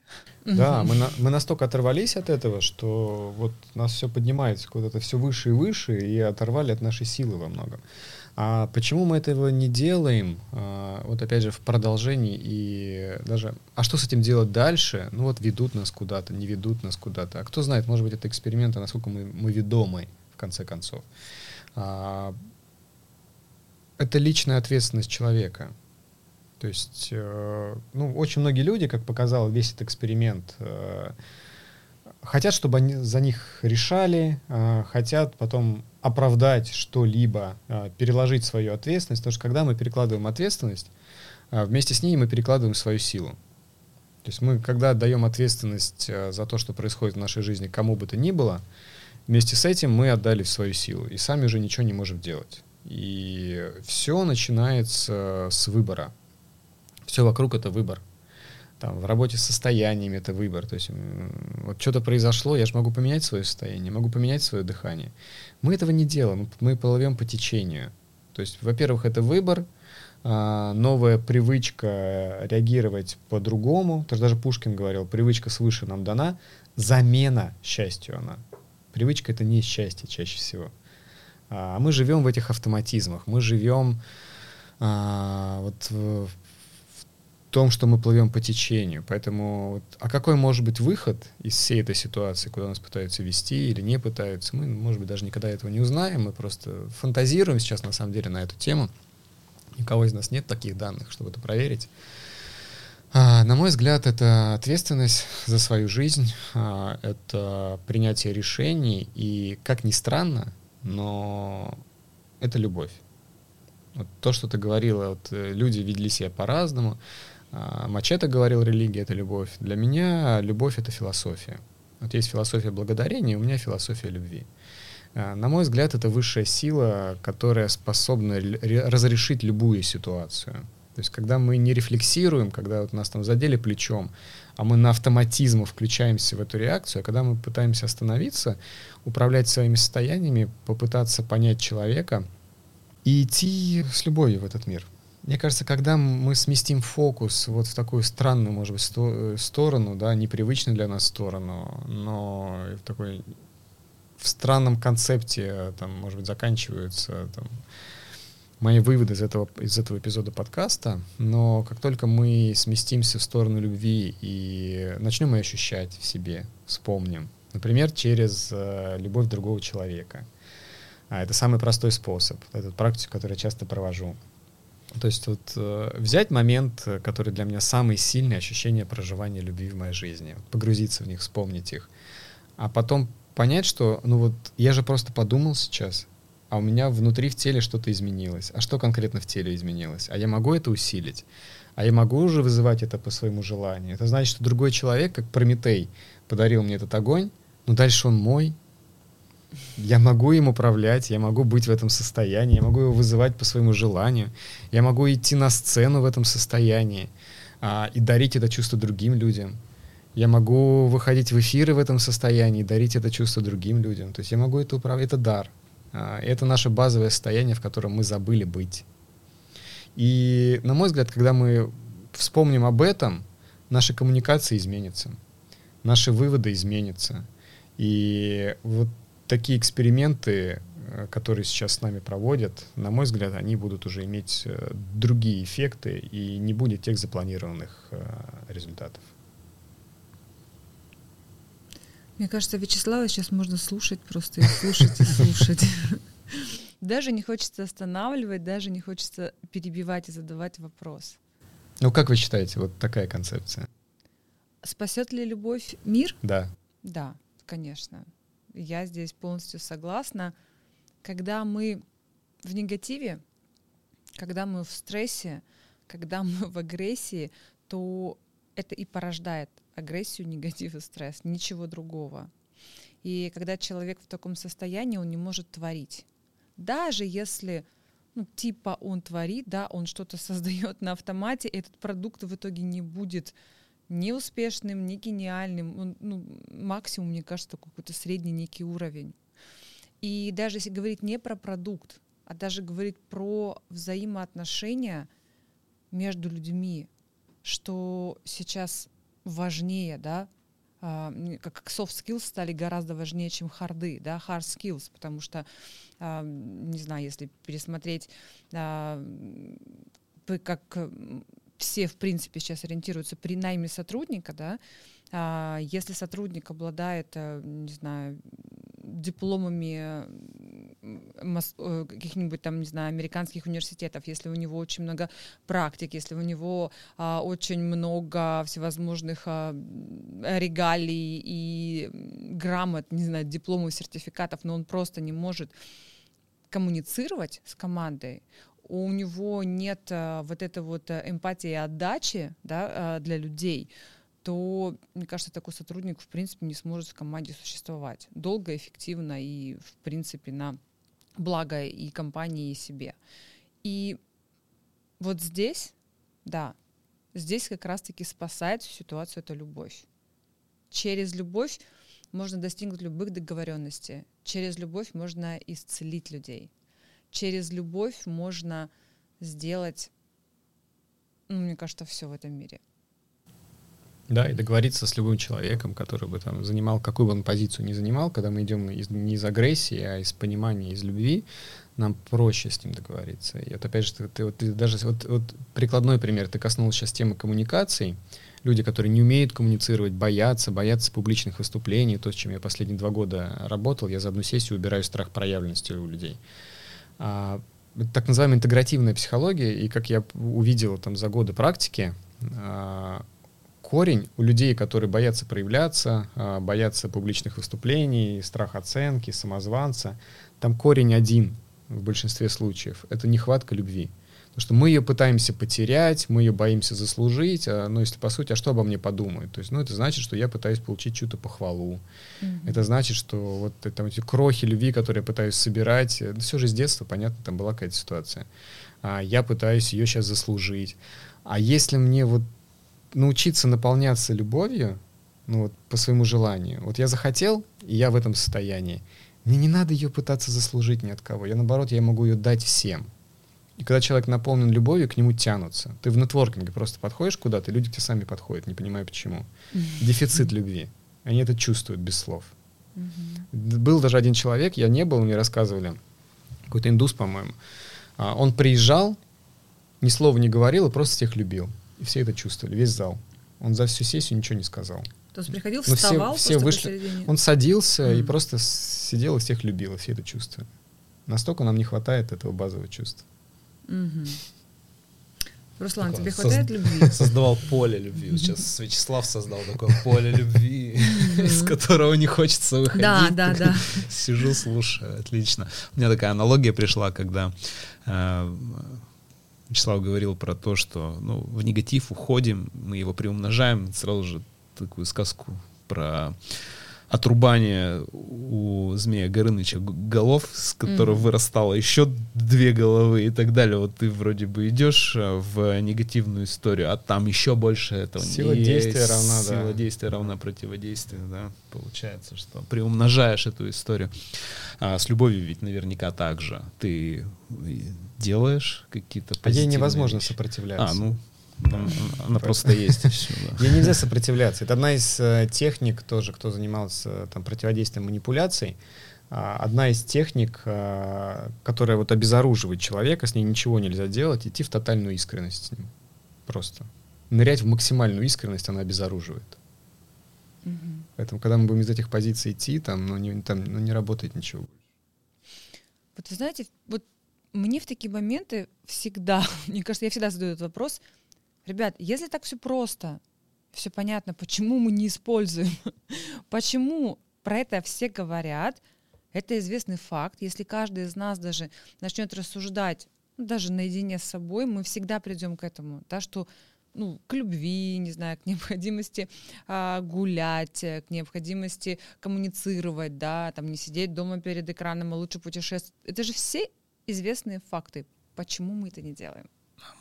Да, мы, на- мы настолько оторвались от этого, что вот нас все поднимается куда-то все выше и выше, и оторвали от нашей силы во многом. А почему мы этого не делаем? А, вот опять же в продолжении и даже... А что с этим делать дальше? Ну вот ведут нас куда-то, не ведут нас куда-то. А кто знает, может быть, это эксперимент, а насколько мы, мы ведомы, в конце концов. А, это личная ответственность человека. То есть, э, ну, очень многие люди, как показал весь этот эксперимент, э, хотят, чтобы они за них решали, э, хотят потом оправдать что-либо, переложить свою ответственность, потому что когда мы перекладываем ответственность, вместе с ней мы перекладываем свою силу. То есть мы, когда отдаем ответственность за то, что происходит в нашей жизни, кому бы то ни было, вместе с этим мы отдали свою силу и сами уже ничего не можем делать. И все начинается с выбора. Все вокруг это выбор. Там, в работе с состояниями это выбор. То есть вот что-то произошло, я же могу поменять свое состояние, могу поменять свое дыхание. Мы этого не делаем, мы плывем по течению. То есть, во-первых, это выбор, а, новая привычка реагировать по-другому. Даже Пушкин говорил, привычка свыше нам дана, замена счастью она. Привычка это не счастье чаще всего. А мы живем в этих автоматизмах, мы живем а, вот в том, что мы плывем по течению. Поэтому, а какой может быть выход из всей этой ситуации, куда нас пытаются вести или не пытаются, мы, может быть, даже никогда этого не узнаем, мы просто фантазируем сейчас на самом деле на эту тему. Никого из нас нет таких данных, чтобы это проверить. А, на мой взгляд, это ответственность за свою жизнь, а, это принятие решений, и, как ни странно, но это любовь. Вот то, что ты говорила, вот, э, люди вели себя по-разному. А, Мачете говорил, религия — это любовь. Для меня любовь — это философия. Вот есть философия благодарения, у меня философия любви. А, На мой взгляд, это высшая сила, которая способна разрешить любую ситуацию. То есть, когда мы не рефлексируем, когда вот нас там задели плечом, а мы на автоматизму включаемся в эту реакцию, а когда мы пытаемся остановиться, управлять своими состояниями, попытаться понять человека и идти с любовью в этот мир. Мне кажется, когда мы сместим фокус вот в такую странную, может быть, сто- э, сторону, да, непривычную для нас сторону, но в такой в странном концепте, э, там, может быть, заканчиваются там, мои выводы из этого, из этого эпизода подкаста, но как только мы сместимся в сторону любви и начнем ее ощущать в себе, вспомним, например, через э, любовь другого человека. А это самый простой способ, это практика, которую я часто провожу. То есть вот э, взять момент, э, который для меня самый сильный ощущение проживания любви в моей жизни, погрузиться в них, вспомнить их, а потом понять, что, ну вот, я же просто подумал сейчас, а у меня внутри в теле что-то изменилось. А что конкретно в теле изменилось? А я могу это усилить? А я могу уже вызывать это по своему желанию? Это значит, что другой человек, как Прометей, подарил мне этот огонь, но дальше он мой. Я могу им управлять, я могу быть в этом состоянии, я могу его вызывать по своему желанию, я могу идти на сцену в этом состоянии а, и дарить это чувство другим людям. Я могу выходить в эфиры в этом состоянии и дарить это чувство другим людям. То есть я могу это управлять, это дар. А, Это наше базовое состояние, в котором мы забыли быть. И, на мой взгляд, когда мы вспомним об этом, наши коммуникации изменятся, наши выводы изменятся. И вот такие эксперименты, э, которые сейчас с нами проводят, на мой взгляд, они будут уже иметь э, другие эффекты и не будет тех запланированных э, результатов. Мне кажется, Вячеслава сейчас можно слушать просто и слушать и слушать. Даже не хочется останавливать, даже не хочется перебивать и задавать вопрос. Ну, как вы считаете, вот такая концепция? Спасет ли любовь мир? Да. Да, конечно. Я здесь полностью согласна. Когда мы в негативе, когда мы в стрессе, когда мы в агрессии, то это и порождает агрессию, негатив и стресс, ничего другого. И когда человек в таком состоянии, он не может творить. Даже если ну, типа он творит, да, он что-то создает на автомате, этот продукт в итоге не будет ни успешным, ни гениальным. Ну, максимум, мне кажется, какой-то средний некий уровень. И даже если говорить не про продукт, а даже говорить про взаимоотношения между людьми, что сейчас важнее, да, а, как soft skills стали гораздо важнее, чем харды, да, hard skills, потому что, а, не знаю, если пересмотреть, а, как все, в принципе, сейчас ориентируются при найме сотрудника, да, если сотрудник обладает, не знаю, дипломами э, каких-нибудь там, не знаю, американских университетов, если у него очень много практик, если у него а, очень много всевозможных а, регалий и грамот, не знаю, дипломов, сертификатов, но он просто не может коммуницировать с командой, у него нет а, вот этой вот э, эмпатии и отдачи да, а, для людей, то, мне кажется, такой сотрудник, в принципе, не сможет в команде существовать долго, эффективно и, в принципе, на благо и компании, и себе. И вот здесь, да, здесь как раз-таки спасает ситуацию это любовь. Через любовь можно достигнуть любых договоренностей. Через любовь можно исцелить людей. Через любовь можно сделать, ну, мне кажется, все в этом мире. Да, и договориться с любым человеком, который бы там занимал, какую бы он позицию не занимал, когда мы идем из, не из агрессии, а из понимания, из любви, нам проще с ним договориться. И вот опять же, ты, ты, вот, ты даже вот, вот прикладной пример, ты коснулся сейчас темы коммуникаций. Люди, которые не умеют коммуницировать, боятся, боятся публичных выступлений, то, с чем я последние два года работал, я за одну сессию убираю страх проявленности у людей. А, так называемая интегративная психология, и как я увидел там за годы практики, а, корень у людей, которые боятся проявляться, а, боятся публичных выступлений, страх оценки, самозванца, там корень один в большинстве случаев. Это нехватка любви. Потому что мы ее пытаемся потерять, мы ее боимся заслужить, а, но если по сути, а что обо мне подумают? То есть, ну, это значит, что я пытаюсь получить чью-то похвалу. Mm-hmm. Это значит, что вот это, эти крохи любви, которые я пытаюсь собирать, это все же с детства, понятно, там была какая-то ситуация. А, я пытаюсь ее сейчас заслужить. А если мне вот научиться наполняться любовью, ну вот по своему желанию. Вот я захотел, и я в этом состоянии. Мне не надо ее пытаться заслужить ни от кого. Я наоборот, я могу ее дать всем. И когда человек наполнен любовью, к нему тянутся. Ты в нетворкинге просто подходишь куда-то, люди к тебе сами подходят, не понимаю почему. Дефицит любви. Они это чувствуют без слов. Был даже один человек, я не был, мне рассказывали, какой-то индус, по-моему. А, он приезжал, ни слова не говорил и просто всех любил. И все это чувствовали, весь зал. Он за всю сессию ничего не сказал. То есть приходил, вставал, все, все вышли. Посередине. Он садился mm. и просто сидел и всех любил, и все это чувствовали. Настолько нам не хватает этого базового чувства. Mm-hmm. Руслан, такое тебе хватает соз... любви? Создавал поле любви. Сейчас Вячеслав создал такое поле любви, из которого не хочется выходить. Да, да, да. Сижу, слушаю, отлично. У меня такая аналогия пришла, когда э, Вячеслав говорил про то, что ну, в негатив уходим, мы его приумножаем, сразу же такую сказку про отрубание у змея Горыныча голов, с которых mm-hmm. вырастало еще две головы и так далее. Вот ты вроде бы идешь э, в негативную историю, а там еще больше этого. Сила есть. действия равна, Сила да. действия равна противодействию, да. Получается, что приумножаешь эту историю. А с любовью ведь наверняка так же. Ты делаешь какие-то А ей невозможно вещи. сопротивляться. А, ну, она, она просто есть. Ей нельзя сопротивляться. Это одна из э, техник тоже, кто занимался там, противодействием манипуляций. А, одна из техник, а, которая вот обезоруживает человека, с ней ничего нельзя делать, идти в тотальную искренность с ним. Просто. Нырять в максимальную искренность она обезоруживает. Угу. Поэтому, когда мы будем из этих позиций идти, там, ну, не, там, ну, не работает ничего. Вот вы знаете, вот мне в такие моменты всегда, мне кажется, я всегда задаю этот вопрос, ребят, если так все просто, все понятно, почему мы не используем, почему про это все говорят, это известный факт. Если каждый из нас даже начнет рассуждать, ну, даже наедине с собой, мы всегда придем к этому, да, что ну, к любви, не знаю, к необходимости а, гулять, к необходимости коммуницировать, да, там не сидеть дома перед экраном, а лучше путешествовать. Это же все известные факты. Почему мы это не делаем?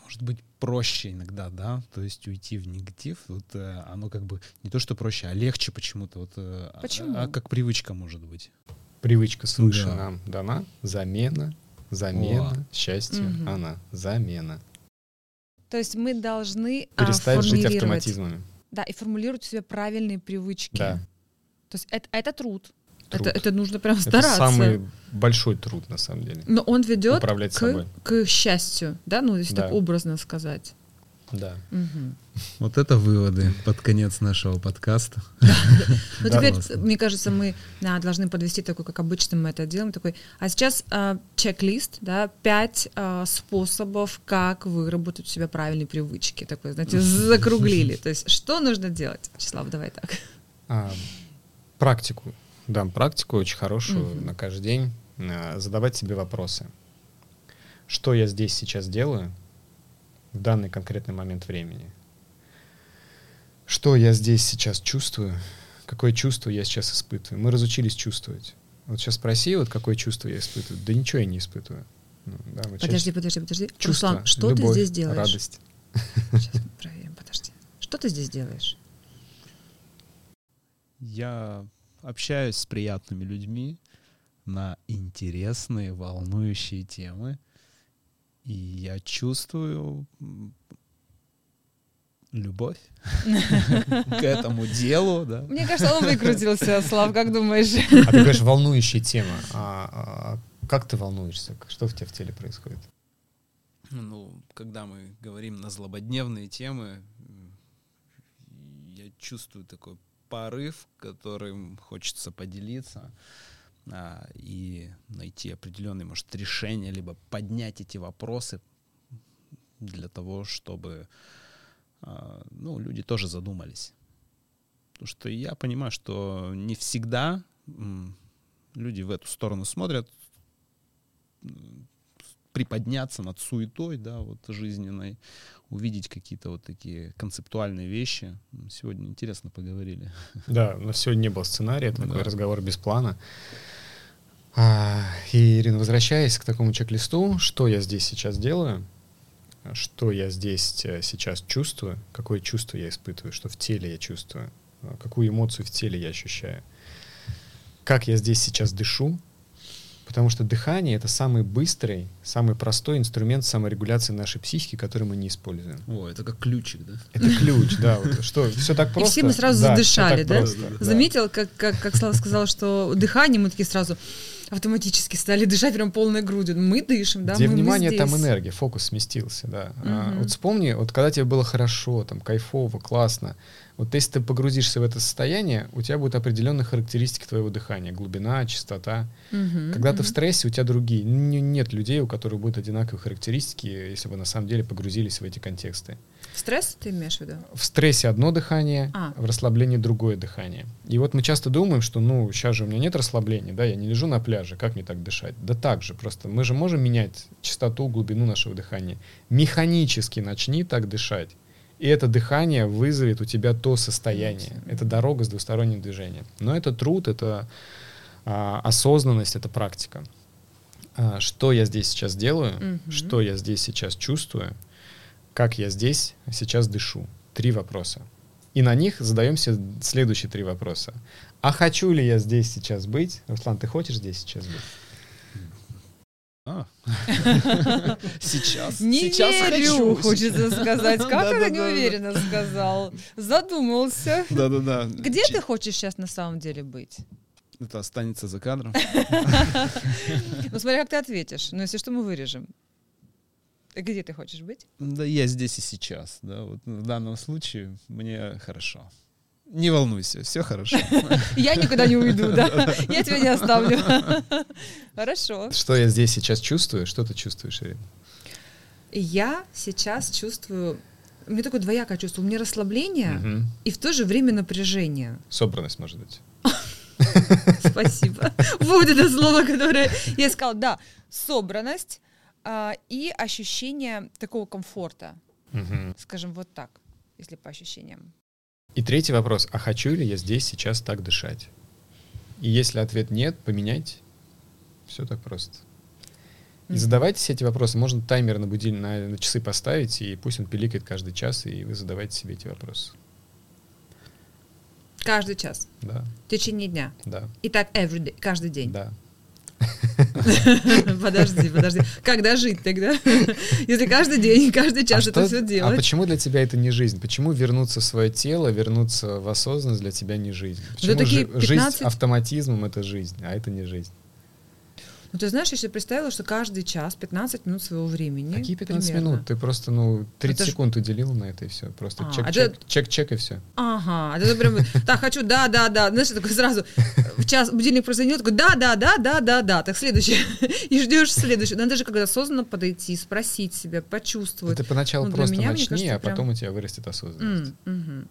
Может быть, проще иногда, да, то есть уйти в негатив, вот э, оно как бы не то, что проще, а легче почему-то, вот, э, а- Почему? А, как привычка может быть. Привычка свыше Да. нам дана. Замена, замена, О. счастье, Мгм. она, замена. То есть мы должны а, Перестать жить автоматизмами. Да, и формулировать у себя правильные привычки. Да. То есть это, это труд. Труд. Это, это нужно прям Это стараться. самый большой труд, на самом деле. Но он ведет Управлять к, собой. к счастью, да, ну если Да. так образно сказать. Да. Мгм. Вот это выводы под конец нашего подкаста. Ну теперь, классно. мне кажется, мы должны подвести такой, как обычно мы это делаем, такой. А сейчас а, чек-лист, да, пять а, способов, как выработать у себя правильные привычки, такой, знаете, закруглили. То есть что нужно делать? Вячеслав, давай так. А, практику. Дам практику очень хорошую Мгм. на каждый день. А, задавать себе вопросы. Что я здесь сейчас делаю в данный конкретный момент времени? Что я здесь сейчас чувствую? Какое чувство я сейчас испытываю? Мы разучились чувствовать. Вот сейчас спроси, вот какое чувство я испытываю. Да ничего я не испытываю. Ну, да, вот Подожди, сейчас подожди, подожди. чувство, Руслан, что любовь, ты здесь делаешь? радость. Сейчас мы проверим, подожди. Что ты здесь делаешь? Я общаюсь с приятными людьми на интересные, волнующие темы, и я чувствую любовь к этому делу, да. Мне кажется, он выкрутился, Слав, как думаешь? А ты говоришь, волнующая тема. А, а как ты волнуешься? Что в тебя в теле происходит? Ну, когда мы говорим на злободневные темы, я чувствую такой порыв, которым хочется поделиться а, и найти определенные, может, решения, либо поднять эти вопросы для того, чтобы а, ну, люди тоже задумались. Потому что я понимаю, что не всегда люди в эту сторону смотрят, приподняться над суетой, да, вот жизненной, увидеть какие-то вот такие концептуальные вещи. Сегодня интересно поговорили. Да, но сегодня не было сценария, это такой Да. разговор без плана. А, и, Ирина, возвращаясь к такому чек-листу, что я здесь сейчас делаю, что я здесь э, сейчас чувствую, какое чувство я испытываю, что в теле я чувствую, а, какую эмоцию в теле я ощущаю, как я здесь сейчас дышу, потому что дыхание — это самый быстрый, самый простой инструмент саморегуляции нашей психики, который мы не используем. О, это как ключик, да? Это ключ, да. Вот, что, все так просто. все мы сразу Да, задышали, да? просто, да. Заметил, как, как, как Слава сказал, что дыхание мы такие сразу автоматически стали дышать прям полной грудью. Мы дышим, да? Где мы, мы внимание, там здесь. энергия, фокус сместился, да. А, Мгм. вот вспомни, вот когда тебе было хорошо, там, кайфово, классно, вот если ты погрузишься в это состояние, у тебя будут определенные характеристики твоего дыхания, глубина, частота. Мгм, Когда ты в стрессе, у тебя другие. Н- Нет людей, у которых будут одинаковые характеристики, если вы на самом деле погрузились в эти контексты. Стресс ты имеешь в виду? В стрессе одно дыхание, А. в расслаблении другое дыхание. И вот мы часто думаем, что, ну, сейчас же у меня нет расслабления, да, я не лежу на пляже, как мне так дышать? Да так же, просто мы же можем менять частоту, глубину нашего дыхания. Механически начни так дышать. И это дыхание вызовет у тебя то состояние. Это дорога с двусторонним движением. Но это труд, это а, осознанность, это практика. А, что я здесь сейчас делаю, Мгм. что я здесь сейчас чувствую, как я здесь сейчас дышу. Три вопроса. И на них задаемся следующие три вопроса. А хочу ли я здесь сейчас быть? Руслан, ты хочешь здесь сейчас быть? А. Сейчас, Не сейчас верю, хочу. хочется сказать. Как это неуверенно сказал? Задумался. Да-да-да. Где Ч- ты хочешь сейчас на самом деле быть? Это останется за кадром. Ну, смотри, как ты ответишь. Ну, если что, мы вырежем. Где ты хочешь быть? Да я здесь и сейчас, да, вот в данном случае мне хорошо. Не волнуйся, все хорошо. Я никуда не уйду, да? Я тебя не оставлю. Хорошо. Что я здесь сейчас чувствую? Что ты чувствуешь, Ирина? Я сейчас чувствую... У меня такое двоякое чувство. У меня расслабление и в то же время напряжение. Собранность, может быть. Спасибо. Вот это слово, которое я искала. Да, собранность а, и ощущение такого комфорта, Мгм. скажем вот так. если по ощущениям. И третий вопрос. А хочу ли я здесь сейчас так дышать? И если ответ нет, поменяйте. Все так просто. И задавайте себе эти вопросы. Можно таймер на будильник, на, на часы поставить, и пусть он пиликает каждый час, и вы задавайте себе эти вопросы. Каждый час, Да, в течение дня. да, И так every day, каждый день. да. Подожди, подожди. Когда жить тогда? Если каждый день, каждый час а, это что- все а делать. почему для тебя это не жизнь? Почему вернуться в свое тело, вернуться в осознанность для тебя не жизнь? Почему такие жи- жизнь 15 автоматизмом это жизнь, а это не жизнь? Ну, ты знаешь, я себе представила, что каждый час 15 минут своего времени. Какие 15 примерно. минут? Ты просто, ну, 30 Это ж- секунд уделил на это и все. Просто А, чек, а чек, это- чек, чек, и все. Ага, а ты прям, так, хочу, да, да, да, знаешь, такой сразу, в час будильник прозвонил, такой, да, да, да, да, да, да, так, следующий, и ждешь следующий. Надо же как-то осознанно подойти, спросить себя, почувствовать. Ты поначалу Ну, просто меня, начни, кажется, а прям- потом у тебя вырастет осознанность. Мгм.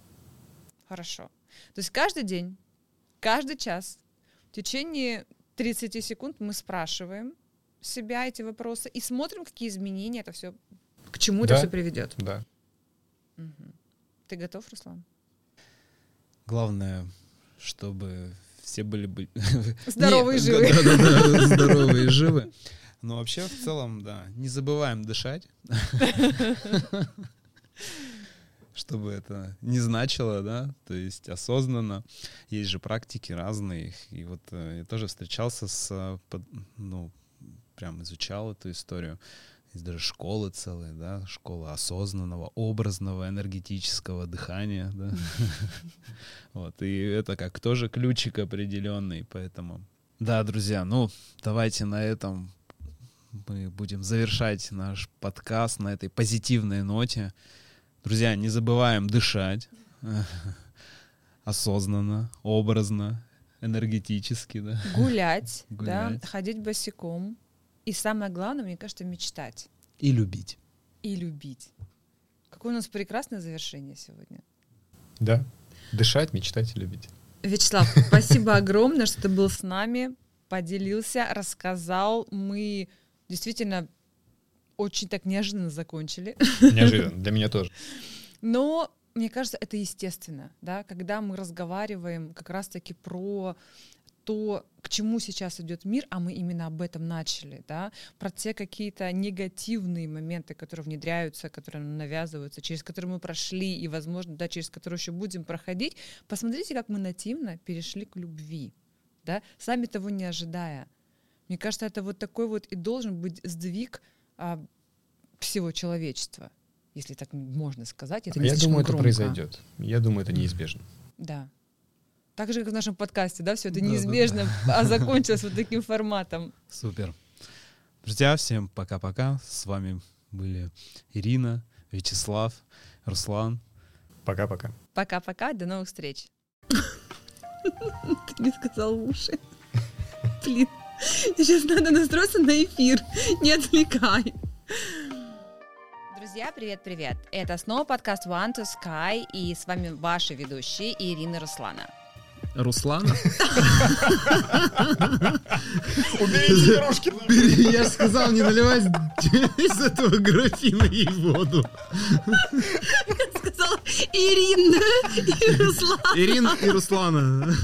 Хорошо. То есть каждый день, каждый час, в течение 30 секунд мы спрашиваем себя эти вопросы и смотрим, какие изменения это все, к чему это Да. все приведет. Да. Мгм. Ты готов, Руслан? Главное, чтобы все были бы... Здоровые и. Да-да-да, здоровые и живы. Но вообще, в целом, да, не забываем дышать. Чтобы это не значило, да, то есть осознанно. Есть же практики разные. И вот э, я тоже встречался с, э, ну, прям изучал эту историю. Есть даже школы целые, да, школа осознанного, образного, энергетического дыхания, да. Вот, и это как тоже ключик определенный, поэтому... Да, друзья, ну, давайте на этом мы будем завершать наш подкаст на этой позитивной ноте. Друзья, не забываем дышать осознанно, образно, энергетически, да. Гулять, Гулять. да, ходить босиком. И самое главное, мне кажется, мечтать И любить. и любить. Какое у нас прекрасное завершение сегодня. Да. Дышать, мечтать и любить. Вячеслав, спасибо огромное, что ты был с нами, поделился, рассказал. Мы действительно очень так неожиданно закончили. Неожиданно. Для меня тоже. Но мне кажется, это естественно, да, когда мы разговариваем как раз-таки про то, к чему сейчас идет мир, а мы именно об этом начали, да, про те какие-то негативные моменты, которые внедряются, которые навязываются, через которые мы прошли и, возможно, да, через которые еще будем проходить. Посмотрите, как мы нативно перешли к любви, да, сами того не ожидая. Мне кажется, это вот такой вот и должен быть сдвиг а, всего человечества, если так можно сказать. Это А я думаю, это громко. произойдет. Я думаю, это неизбежно. Да. Так же, как в нашем подкасте, да, все это Да, да, неизбежно, а закончилось вот таким форматом. Супер. Друзья, всем пока-пока. С вами были Ирина, Вячеслав, Руслан. Пока-пока. Пока-пока, до новых встреч. Ты не сказал в уши. Блин, сейчас надо настроиться на эфир, не отвлекай. Друзья, привет-привет. Это снова подкаст One to Sky, и с вами ваши ведущие Ирина и Руслана. Руслана? Уберите игрушки! Я же сказал, не наливай из этого графина ей воду. Сказала Ирина и Руслан. Ирина и Руслана.